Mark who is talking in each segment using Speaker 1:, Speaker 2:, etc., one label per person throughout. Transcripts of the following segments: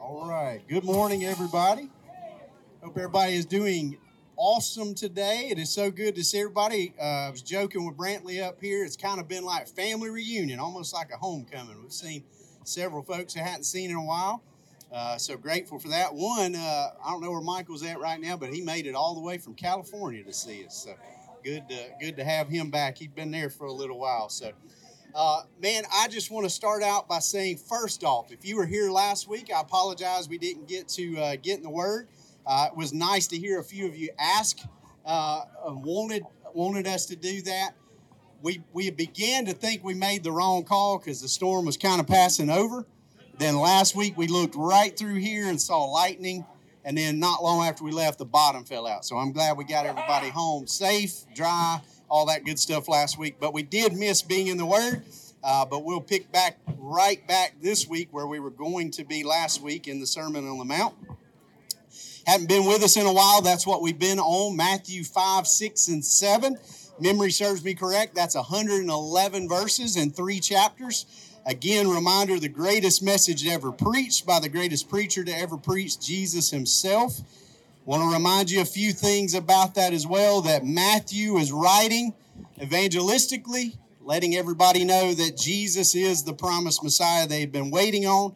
Speaker 1: All right. Good morning, everybody. Hope everybody is doing awesome today. It is so good to see everybody. Uh, I was joking with Brantley up here. It's kind of been like family reunion, almost like a homecoming. We've seen several folks I hadn't seen in a while. Uh, so grateful for that. One, uh, I don't know where Michael's at right now, but he made it all the way from California to see us. So good, to, good to have him back. He'd been there for a little while. So uh, man, I just want to start out by saying, first off, if you were here last week, I apologize we didn't get to uh, get in the word. Uh, it was nice to hear a few of you ask, uh, wanted wanted us to do that. We we began to think we made the wrong call because the storm was kind of passing over. Then last week we looked right through here and saw lightning, and then not long after we left, the bottom fell out. So I'm glad we got everybody home safe, dry all that good stuff last week. But we did miss being in the Word. Uh, but we'll pick back right back this week where we were going to be last week in the Sermon on the Mount. Haven't been with us in a while. That's what we've been on Matthew 5, 6, and 7. Memory serves me correct. That's 111 verses and three chapters. Again, reminder the greatest message ever preached by the greatest preacher to ever preach, Jesus himself. Want to remind you a few things about that as well that Matthew is writing evangelistically, letting everybody know that Jesus is the promised Messiah they've been waiting on.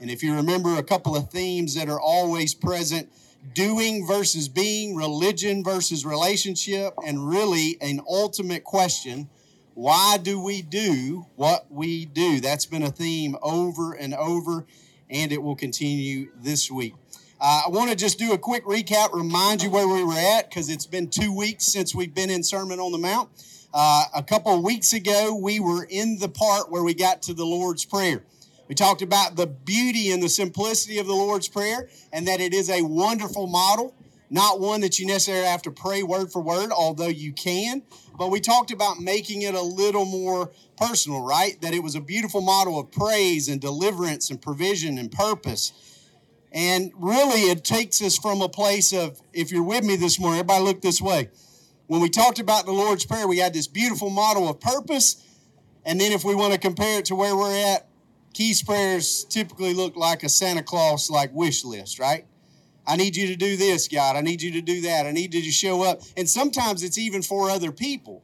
Speaker 1: And if you remember a couple of themes that are always present doing versus being, religion versus relationship, and really an ultimate question why do we do what we do? That's been a theme over and over, and it will continue this week. Uh, I want to just do a quick recap, remind you where we were at, because it's been two weeks since we've been in Sermon on the Mount. Uh, a couple weeks ago, we were in the part where we got to the Lord's Prayer. We talked about the beauty and the simplicity of the Lord's Prayer and that it is a wonderful model, not one that you necessarily have to pray word for word, although you can. But we talked about making it a little more personal, right? That it was a beautiful model of praise and deliverance and provision and purpose. And really, it takes us from a place of, if you're with me this morning, everybody look this way. When we talked about the Lord's Prayer, we had this beautiful model of purpose. And then, if we want to compare it to where we're at, Keys prayers typically look like a Santa Claus like wish list, right? I need you to do this, God. I need you to do that. I need you to show up. And sometimes it's even for other people.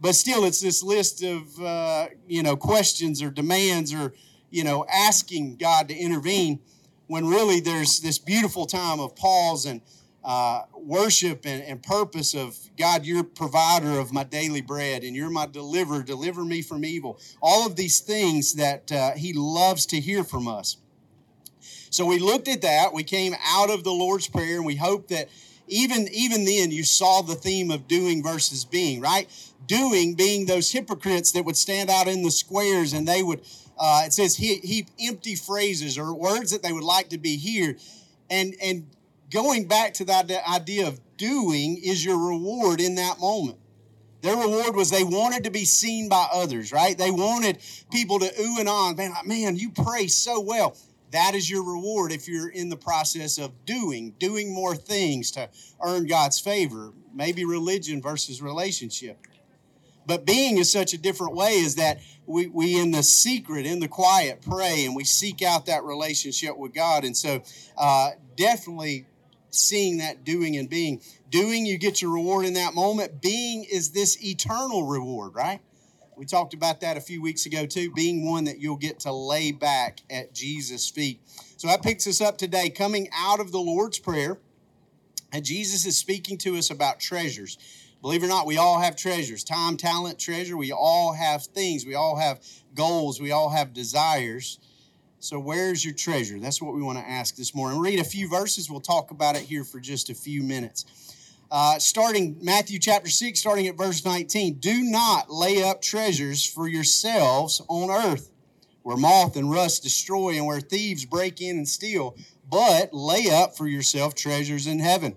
Speaker 1: But still, it's this list of, uh, you know, questions or demands or, you know, asking God to intervene when really there's this beautiful time of pause and uh, worship and, and, purpose of God, you're provider of my daily bread and you're my deliverer, deliver me from evil. All of these things that uh, He loves to hear from us. So we looked at that. We came out of the Lord's Prayer and we hope that even, even then you saw the theme of doing versus being, right? Doing being those hypocrites that would stand out in the squares and they would uh, it says heap, heap empty phrases or words that they would like to be here. And, and going back to that idea of doing is your reward in that moment. Their reward was they wanted to be seen by others, right? They wanted people to ooh and on, man, man, you pray so well. That is your reward if you're in the process of doing, doing more things to earn God's favor. Maybe religion versus relationship. But being is such a different way is that we, we in the secret, in the quiet, pray and we seek out that relationship with God. And so, uh, definitely seeing that doing and being. Doing, you get your reward in that moment. Being is this eternal reward, right? We talked about that a few weeks ago too, being one that you'll get to lay back at Jesus' feet. So that picks us up today, coming out of the Lord's Prayer. And Jesus is speaking to us about treasures. Believe it or not, we all have treasures time, talent, treasure. We all have things. We all have goals. We all have desires. So, where's your treasure? That's what we want to ask this morning. Read a few verses. We'll talk about it here for just a few minutes. Uh, starting Matthew chapter 6, starting at verse 19. Do not lay up treasures for yourselves on earth, where moth and rust destroy and where thieves break in and steal, but lay up for yourself treasures in heaven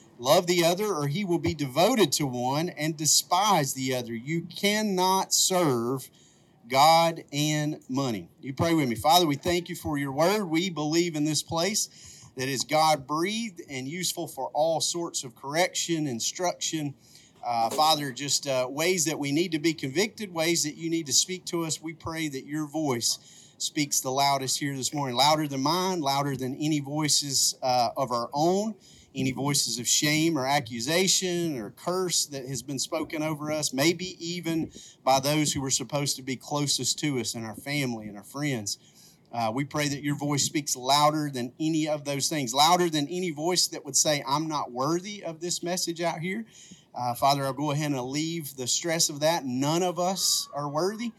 Speaker 1: love the other, or he will be devoted to one and despise the other. You cannot serve God and money. You pray with me. Father, we thank you for your word. We believe in this place that is God breathed and useful for all sorts of correction, instruction. Uh, Father, just uh, ways that we need to be convicted, ways that you need to speak to us. We pray that your voice speaks the loudest here this morning, louder than mine, louder than any voices uh, of our own any voices of shame or accusation or curse that has been spoken over us, maybe even by those who were supposed to be closest to us and our family and our friends. Uh, we pray that your voice speaks louder than any of those things, louder than any voice that would say, I'm not worthy of this message out here. Uh, Father, I'll go ahead and leave the stress of that. None of us are worthy,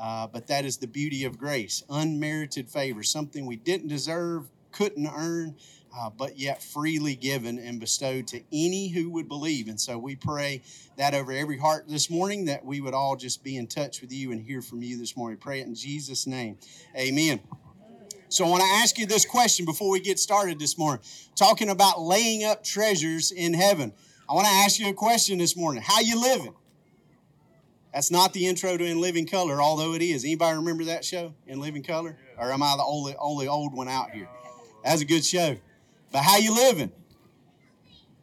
Speaker 1: uh, but that is the beauty of grace unmerited favor, something we didn't deserve, couldn't earn, uh, but yet freely given and bestowed to any who would believe. And so we pray that over every heart this morning that we would all just be in touch with you and hear from you this morning. Pray it in Jesus' name. Amen. So I want to ask you this question before we get started this morning, talking about laying up treasures in heaven. I want to ask you a question this morning. How you living? That's not the intro to In Living Color, although it is. Anybody remember that show, In Living Color? Or am I the only, only old one out here? That's a good show. But how you living?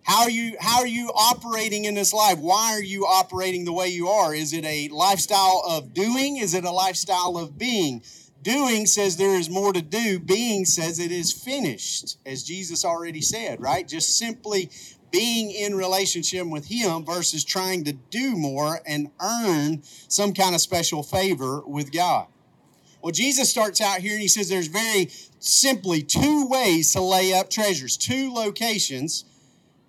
Speaker 1: How are you how are you operating in this life? Why are you operating the way you are? Is it a lifestyle of doing? Is it a lifestyle of being? Doing says there is more to do. Being says it is finished, as Jesus already said, right? Just simply being in relationship with him versus trying to do more and earn some kind of special favor with God. Well, Jesus starts out here and he says there's very simply two ways to lay up treasures, two locations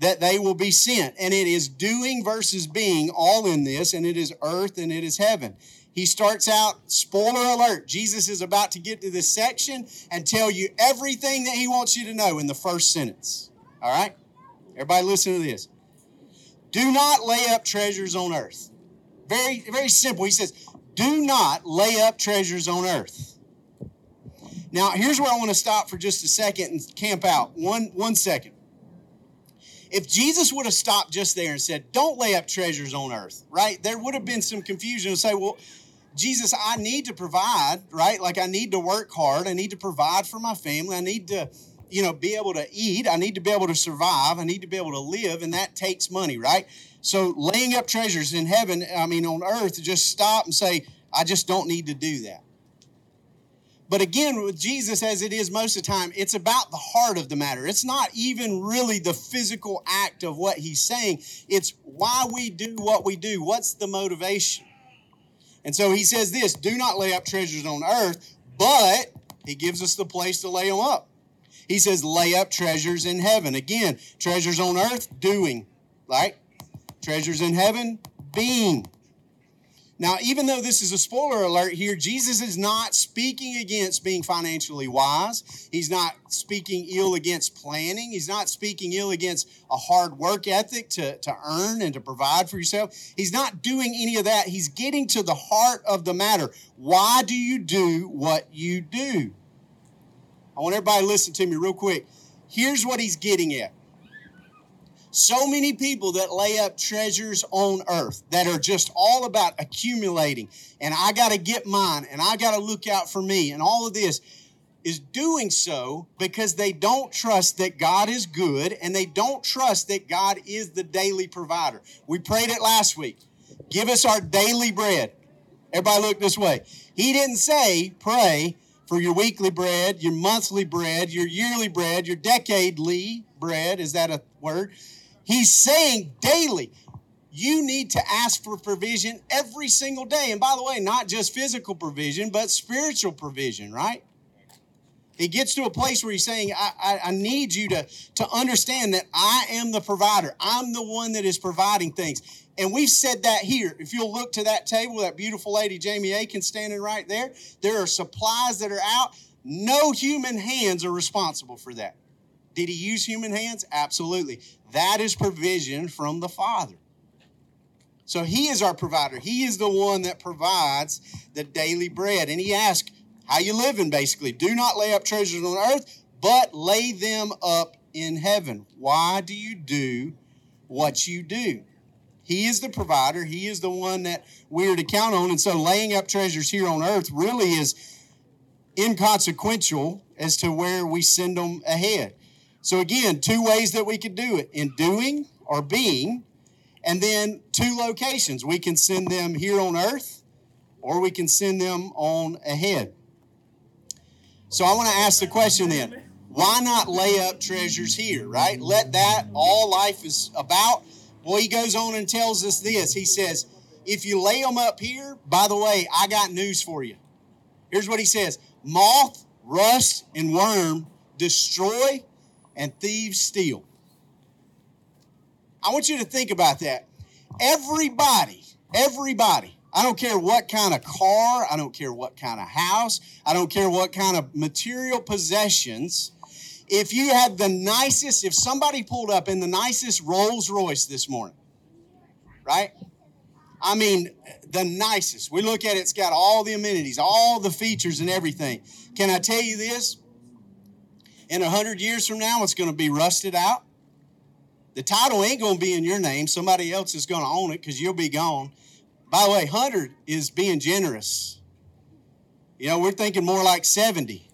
Speaker 1: that they will be sent. And it is doing versus being all in this, and it is earth and it is heaven. He starts out, spoiler alert, Jesus is about to get to this section and tell you everything that he wants you to know in the first sentence. All right? Everybody listen to this. Do not lay up treasures on earth. Very, very simple. He says, do not lay up treasures on earth. Now, here's where I want to stop for just a second and camp out. One, one second. If Jesus would have stopped just there and said, Don't lay up treasures on earth, right? There would have been some confusion to say, Well, Jesus, I need to provide, right? Like I need to work hard. I need to provide for my family. I need to, you know, be able to eat. I need to be able to survive. I need to be able to live. And that takes money, right? So laying up treasures in heaven, I mean, on earth, just stop and say, I just don't need to do that. But again, with Jesus, as it is most of the time, it's about the heart of the matter. It's not even really the physical act of what he's saying, it's why we do what we do. What's the motivation? And so he says this do not lay up treasures on earth, but he gives us the place to lay them up. He says, lay up treasures in heaven. Again, treasures on earth, doing, right? Treasures in heaven, being. Now, even though this is a spoiler alert here, Jesus is not speaking against being financially wise. He's not speaking ill against planning. He's not speaking ill against a hard work ethic to, to earn and to provide for yourself. He's not doing any of that. He's getting to the heart of the matter. Why do you do what you do? I want everybody to listen to me real quick. Here's what he's getting at so many people that lay up treasures on earth that are just all about accumulating and I got to get mine and I got to look out for me and all of this is doing so because they don't trust that God is good and they don't trust that God is the daily provider. We prayed it last week. Give us our daily bread. Everybody look this way. He didn't say pray for your weekly bread, your monthly bread, your yearly bread, your decadely bread. Is that a word? He's saying daily, you need to ask for provision every single day. And by the way, not just physical provision, but spiritual provision, right? He gets to a place where he's saying, I, I, I, need you to, to understand that I am the provider. I'm the one that is providing things. And we've said that here. If you'll look to that table, that beautiful lady, Jamie Aiken, standing right there, there are supplies that are out. No human hands are responsible for that. Did he use human hands? Absolutely. That is provision from the Father. So he is our provider. He is the one that provides the daily bread. And he asks, How you living, basically? Do not lay up treasures on earth, but lay them up in heaven. Why do you do what you do? He is the provider. He is the one that we are to count on. And so laying up treasures here on earth really is inconsequential as to where we send them ahead. So, again, two ways that we could do it in doing or being, and then two locations. We can send them here on earth or we can send them on ahead. So, I want to ask the question then why not lay up treasures here, right? Let that all life is about. Well, he goes on and tells us this. He says, if you lay them up here, by the way, I got news for you. Here's what he says Moth, rust, and worm destroy, and thieves steal. I want you to think about that. Everybody, everybody, I don't care what kind of car, I don't care what kind of house, I don't care what kind of material possessions. If you had the nicest, if somebody pulled up in the nicest Rolls Royce this morning, right? I mean, the nicest. We look at it, it's got all the amenities, all the features, and everything. Can I tell you this? In a hundred years from now, it's going to be rusted out. The title ain't going to be in your name. Somebody else is going to own it because you'll be gone. By the way, 100 is being generous. You know, we're thinking more like 70,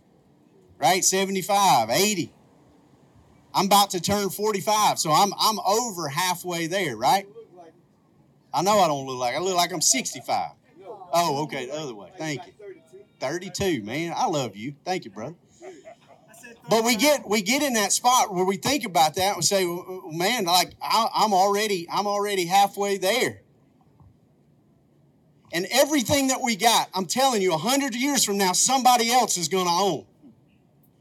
Speaker 1: right? 75, 80. I'm about to turn 45, so I'm, I'm over halfway there, right? I know I don't look like I look like I'm 65. Oh, okay, the other way. Thank you. 32, man. I love you. Thank you, brother. But we get we get in that spot where we think about that and say, man, like I, I'm already I'm already halfway there. And everything that we got, I'm telling you, a hundred years from now, somebody else is going to own.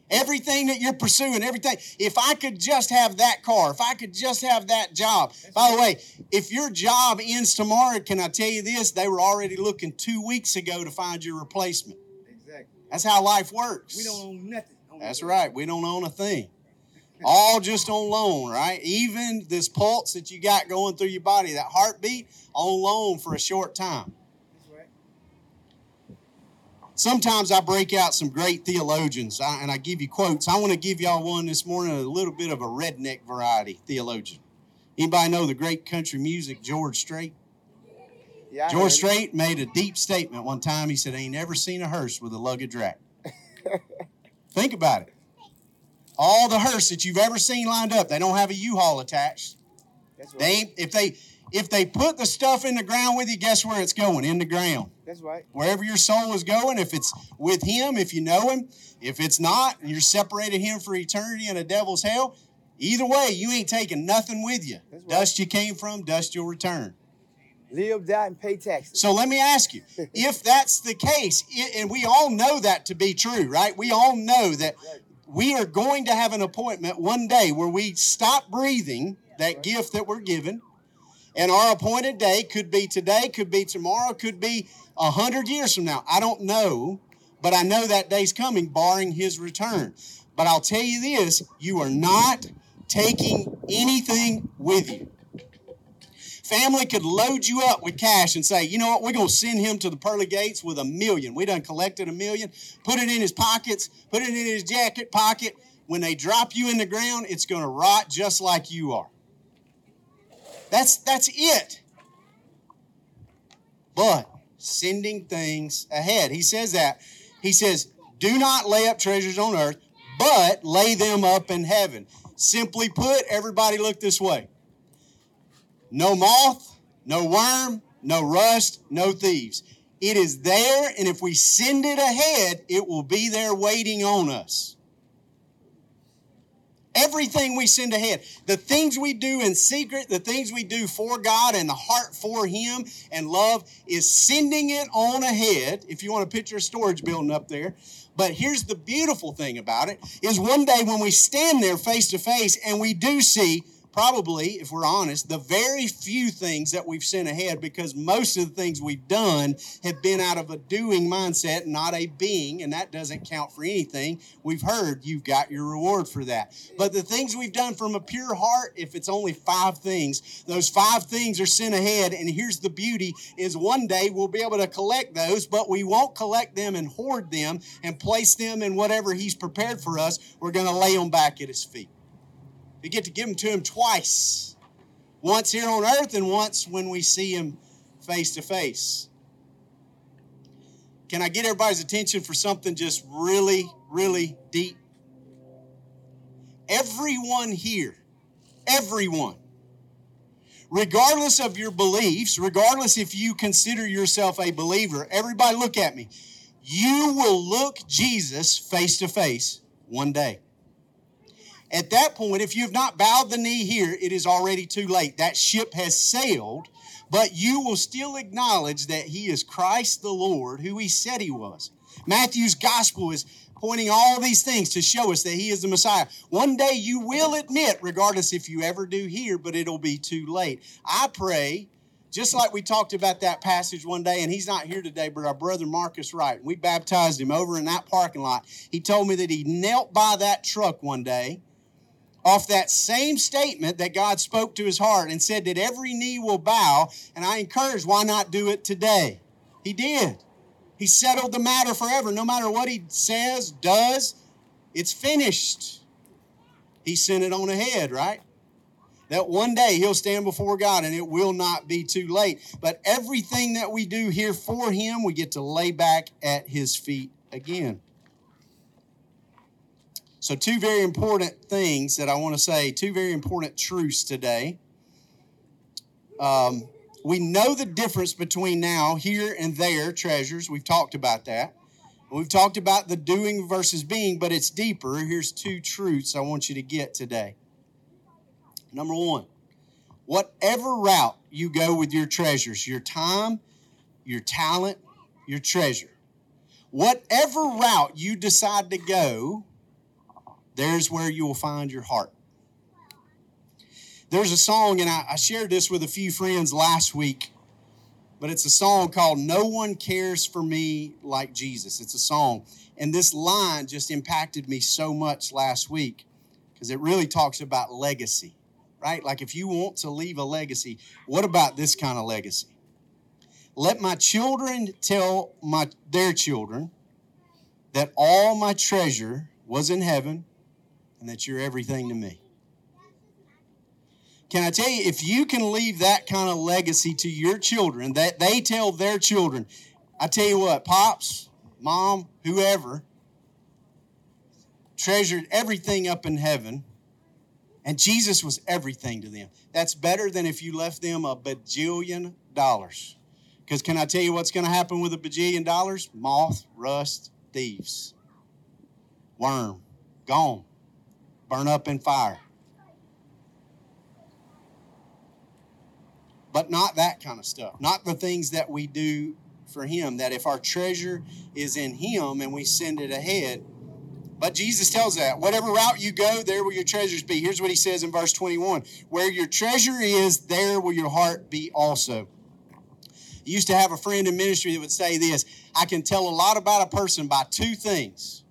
Speaker 1: Everything that you're pursuing, everything. If I could just have that car, if I could just have that job. By the way, if your job ends tomorrow, can I tell you this? They were already looking two weeks ago to find your replacement. Exactly. That's how life works.
Speaker 2: We don't own nothing.
Speaker 1: That's right. We don't own a thing. All just on loan, right? Even this pulse that you got going through your body, that heartbeat, on loan for a short time. Sometimes I break out some great theologians and I give you quotes. I want to give y'all one this morning, a little bit of a redneck variety theologian. Anybody know the great country music George Strait? Yeah, George Strait made a deep statement one time. He said, I ain't never seen a hearse with a luggage rack. Think about it. All the hearse that you've ever seen lined up, they don't have a U-Haul attached. Right. They if they if they put the stuff in the ground with you, guess where it's going? In the ground.
Speaker 2: That's right.
Speaker 1: Wherever your soul is going, if it's with Him, if you know Him, if it's not, and you're separated Him for eternity in a devil's hell, either way, you ain't taking nothing with you. Right. Dust you came from, dust you'll return.
Speaker 2: Live, die, and pay taxes.
Speaker 1: So let me ask you if that's the case, and we all know that to be true, right? We all know that we are going to have an appointment one day where we stop breathing that gift that we're given and our appointed day could be today, could be tomorrow, could be a hundred years from now. I don't know, but I know that day's coming, barring his return. But I'll tell you this you are not taking anything with you. Family could load you up with cash and say, you know what, we're going to send him to the pearly gates with a million. We done collected a million, put it in his pockets, put it in his jacket pocket. When they drop you in the ground, it's going to rot just like you are. That's that's it. But sending things ahead. He says that. He says, "Do not lay up treasures on earth, but lay them up in heaven." Simply put, everybody look this way. No moth, no worm, no rust, no thieves. It is there, and if we send it ahead, it will be there waiting on us. Everything we send ahead, the things we do in secret, the things we do for God and the heart for Him and love is sending it on ahead. If you want to picture a storage building up there. But here's the beautiful thing about it is one day when we stand there face to face and we do see probably, if we're honest, the very few things that we've sent ahead because most of the things we've done have been out of a doing mindset, not a being, and that doesn't count for anything. We've heard you've got your reward for that. But the things we've done from a pure heart, if it's only five things, those five things are sent ahead. And here's the beauty is one day we'll be able to collect those, but we won't collect them and hoard them and place them in whatever he's prepared for us. We're going to lay them back at his feet. We get to give them to him twice once here on earth and once when we see him face to face. Can I get everybody's attention for something just really, really deep? Everyone here, everyone, regardless of your beliefs, regardless if you consider yourself a believer, everybody look at me. You will look Jesus face to face one day. At that point, if you have not bowed the knee here, it is already too late. That ship has sailed, but you will still acknowledge that He is Christ the Lord, who He said He was. Matthew's gospel is pointing all these things to show us that He is the Messiah. One day you will admit, regardless if you ever do here, but it'll be too late. I pray just like we talked about that passage one day, and he's not here today, but our brother Marcus Wright, we baptized him over in that parking lot. He told me that he knelt by that truck one day off that same statement that God spoke to his heart and said that every knee will bow. And I encourage, why not do it today? He did. He settled the matter forever. No matter what he says, does, it's finished. He sent it on ahead, right? That one day he'll stand before God and it will not be too late. But everything that we do here for him, we get to lay back at his feet again. So, two very important things that I want to say, two very important truths today. Um, we know the difference between now, here, and there treasures. We've talked about that. We've talked about the doing versus being, but it's deeper. Here's two truths I want you to get today. Number one, whatever route you go with your treasures, your time, your talent, your treasure, whatever route you decide to go, there's where you will find your heart. There's a song, and I, I shared this with a few friends last week, but it's a song called No One Cares for Me Like Jesus. It's a song. And this line just impacted me so much last week because it really talks about legacy, right? Like if you want to leave a legacy, what about this kind of legacy? Let my children tell my their children that all my treasure was in heaven and that you're everything to me. Can I tell you, if you can leave that kind of legacy to your children, that they tell their children, I tell you what, pops, mom, whoever, treasured everything up in heaven, and Jesus was everything to them. That's better than if you left them a bajillion dollars. Because can I tell you what's going to happen with a bajillion dollars? Moth, rust, thieves, worm, gone burn up in fire. But not that kind of stuff. Not the things that we do for Him. That if our treasure is in Him and we send it ahead. But Jesus tells that whatever route you go, there will your treasures be. Here's what He says in verse 21 Where your treasure is, there will your heart be also. I used to have a friend in ministry that would say this I can tell a lot about a person by two things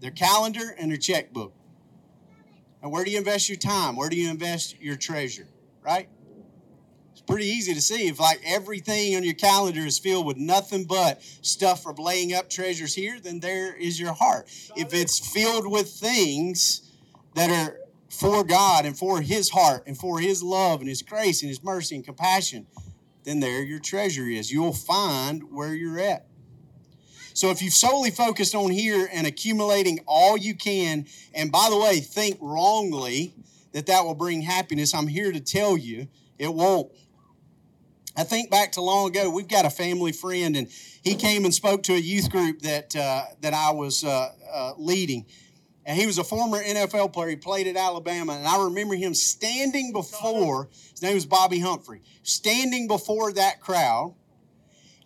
Speaker 1: their calendar and their checkbook. And where do you invest your time? Where do you invest your treasure? Right? It's pretty easy to see. If like everything on your calendar is filled with nothing but stuff for laying up treasures here, then there is your heart. If it's filled with things that are for God and for His heart and for His love and His grace and His mercy and compassion, then there your treasure is. You'll find where you're at. So if you've solely focused on here and accumulating all you can, and by the way, think wrongly that that will bring happiness, I'm here to tell you it won't. I think back to long ago. We've got a family friend, and he came and spoke to a youth group that uh, that I was uh, uh, leading. And he was a former NFL player. He played at Alabama, and I remember him standing before. His name was Bobby Humphrey, standing before that crowd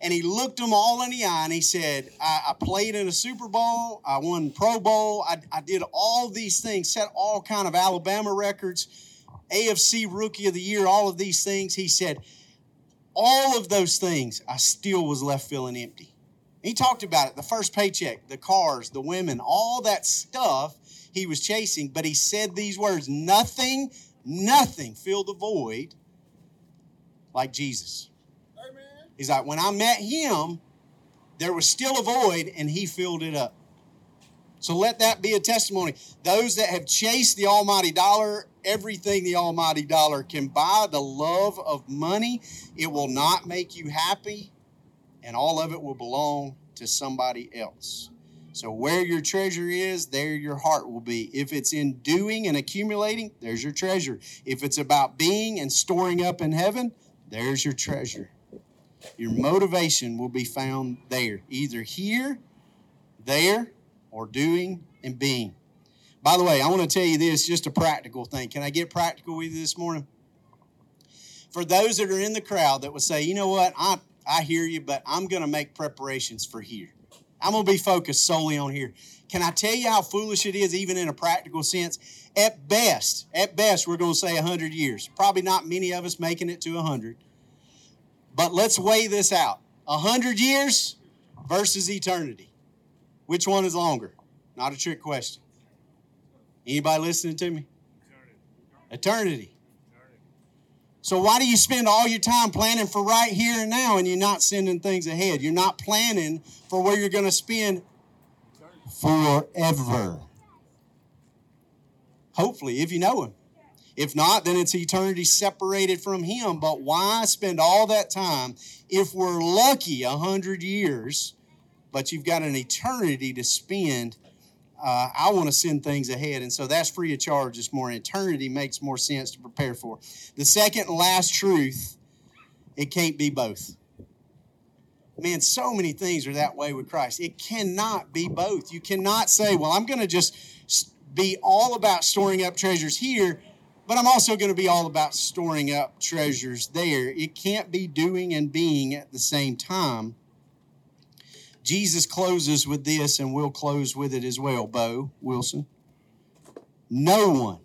Speaker 1: and he looked them all in the eye and he said, I, I played in a Super Bowl, I won Pro Bowl, I, I did all these things, set all kind of Alabama records. AFC Rookie of the Year, all of these things. He said, all of those things, I still was left feeling empty. He talked about it the first paycheck, the cars, the women, all that stuff he was chasing. But he said these words nothing, nothing filled the void like Jesus. He's like, when I met him, there was still a void and he filled it up. So let that be a testimony. Those that have chased the almighty dollar, everything the almighty dollar can buy, the love of money, it will not make you happy, and all of it will belong to somebody else. So where your treasure is, there your heart will be. If it's in doing and accumulating, there's your treasure. If it's about being and storing up in heaven, there's your treasure. Your motivation will be found there, either here, there, or doing and being. By the way, I want to tell you this just a practical thing. Can I get practical with you this morning? For those that are in the crowd that would say, you know what, I, I hear you, but I'm going to make preparations for here. I'm going to be focused solely on here. Can I tell you how foolish it is, even in a practical sense? At best, at best, we're going to say 100 years. Probably not many of us making it to 100. But let's weigh this out 100 years versus eternity. Which one is longer? Not a trick question. Anybody listening to me? Eternity. So why do you spend all your time planning for right here and now and you're not sending things ahead? You're not planning for where you're going to spend forever. Hopefully, if you know him. If not, then it's eternity separated from him. But why spend all that time if we're lucky a hundred years, but you've got an eternity to spend? Uh, I want to send things ahead. And so that's free of charge this morning. Eternity makes more sense to prepare for. The second and last truth it can't be both. Man, so many things are that way with Christ. It cannot be both. You cannot say, well, I'm going to just be all about storing up treasures here but I'm also going to be all about storing up treasures there. It can't be doing and being at the same time. Jesus closes with this, and we'll close with it as well, Bo Wilson. No one,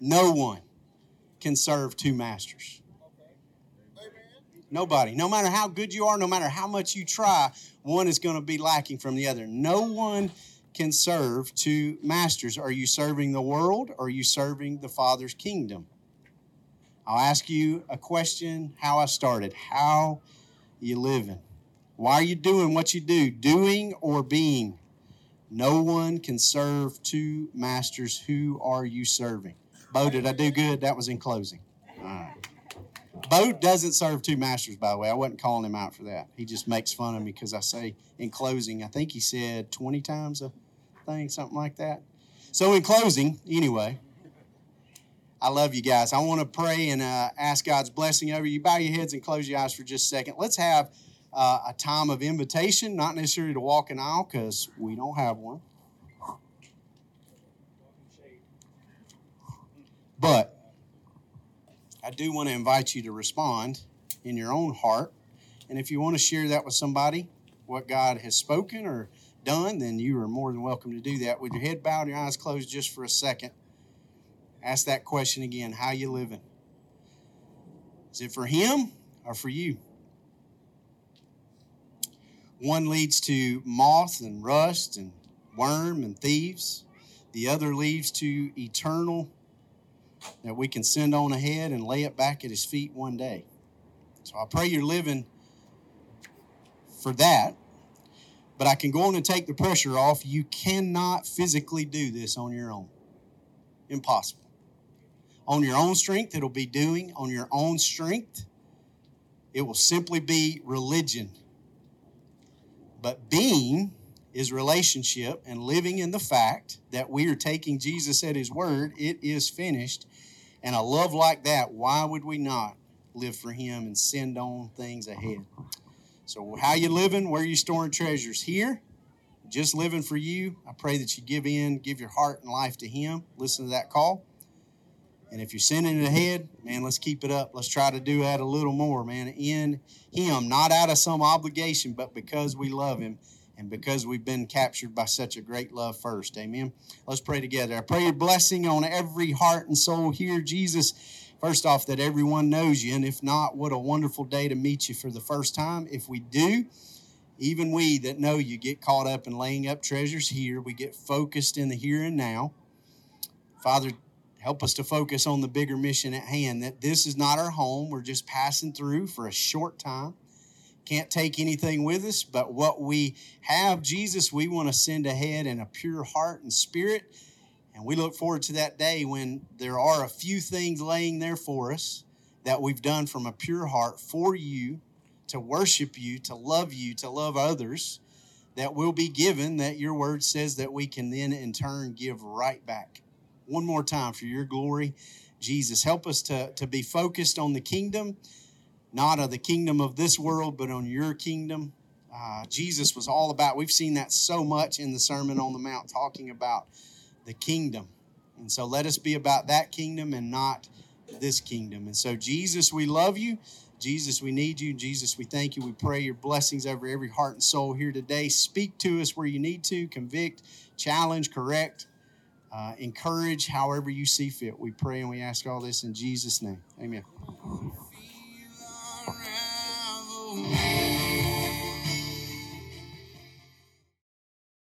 Speaker 1: no one can serve two masters. Nobody. No matter how good you are, no matter how much you try, one is going to be lacking from the other. No one can serve two masters. Are you serving the world or are you serving the Father's kingdom? I'll ask you a question how I started. How you living? Why are you doing what you do? Doing or being? No one can serve two masters. Who are you serving? Bo, did I do good? That was in closing. All right. Bo doesn't serve two masters, by the way. I wasn't calling him out for that. He just makes fun of me because I say in closing, I think he said 20 times a thing, something like that. So, in closing, anyway, I love you guys. I want to pray and uh, ask God's blessing over you. Bow your heads and close your eyes for just a second. Let's have uh, a time of invitation, not necessarily to walk an aisle because we don't have one. But I do want to invite you to respond in your own heart. And if you want to share that with somebody, what God has spoken or done, then you are more than welcome to do that. With your head bowed and your eyes closed just for a second, ask that question again How you living? Is it for him or for you? One leads to moth and rust and worm and thieves. The other leads to eternal that we can send on ahead and lay it back at his feet one day. So I pray you're living for that but I can go on and take the pressure off. You cannot physically do this on your own. Impossible. On your own strength, it'll be doing. On your own strength, it will simply be religion. But being is relationship and living in the fact that we are taking Jesus at his word, it is finished. And a love like that, why would we not live for him and send on things ahead? So, how you living? Where you storing treasures? Here, just living for you. I pray that you give in, give your heart and life to Him. Listen to that call. And if you're sending it ahead, man, let's keep it up. Let's try to do that a little more, man, in Him, not out of some obligation, but because we love Him and because we've been captured by such a great love first. Amen. Let's pray together. I pray your blessing on every heart and soul here, Jesus. First off, that everyone knows you, and if not, what a wonderful day to meet you for the first time. If we do, even we that know you get caught up in laying up treasures here. We get focused in the here and now. Father, help us to focus on the bigger mission at hand that this is not our home. We're just passing through for a short time can't take anything with us, but what we have, Jesus, we want to send ahead in a pure heart and spirit. And we look forward to that day when there are a few things laying there for us that we've done from a pure heart for you, to worship you, to love you, to love others, that will be given, that your word says that we can then in turn give right back. One more time for your glory. Jesus, help us to, to be focused on the kingdom not of the kingdom of this world, but on your kingdom. Uh, Jesus was all about, we've seen that so much in the Sermon on the Mount, talking about the kingdom. And so let us be about that kingdom and not this kingdom. And so, Jesus, we love you. Jesus, we need you. Jesus, we thank you. We pray your blessings over every heart and soul here today. Speak to us where you need to, convict, challenge, correct, uh, encourage, however you see fit. We pray and we ask all this in Jesus' name. Amen. Me.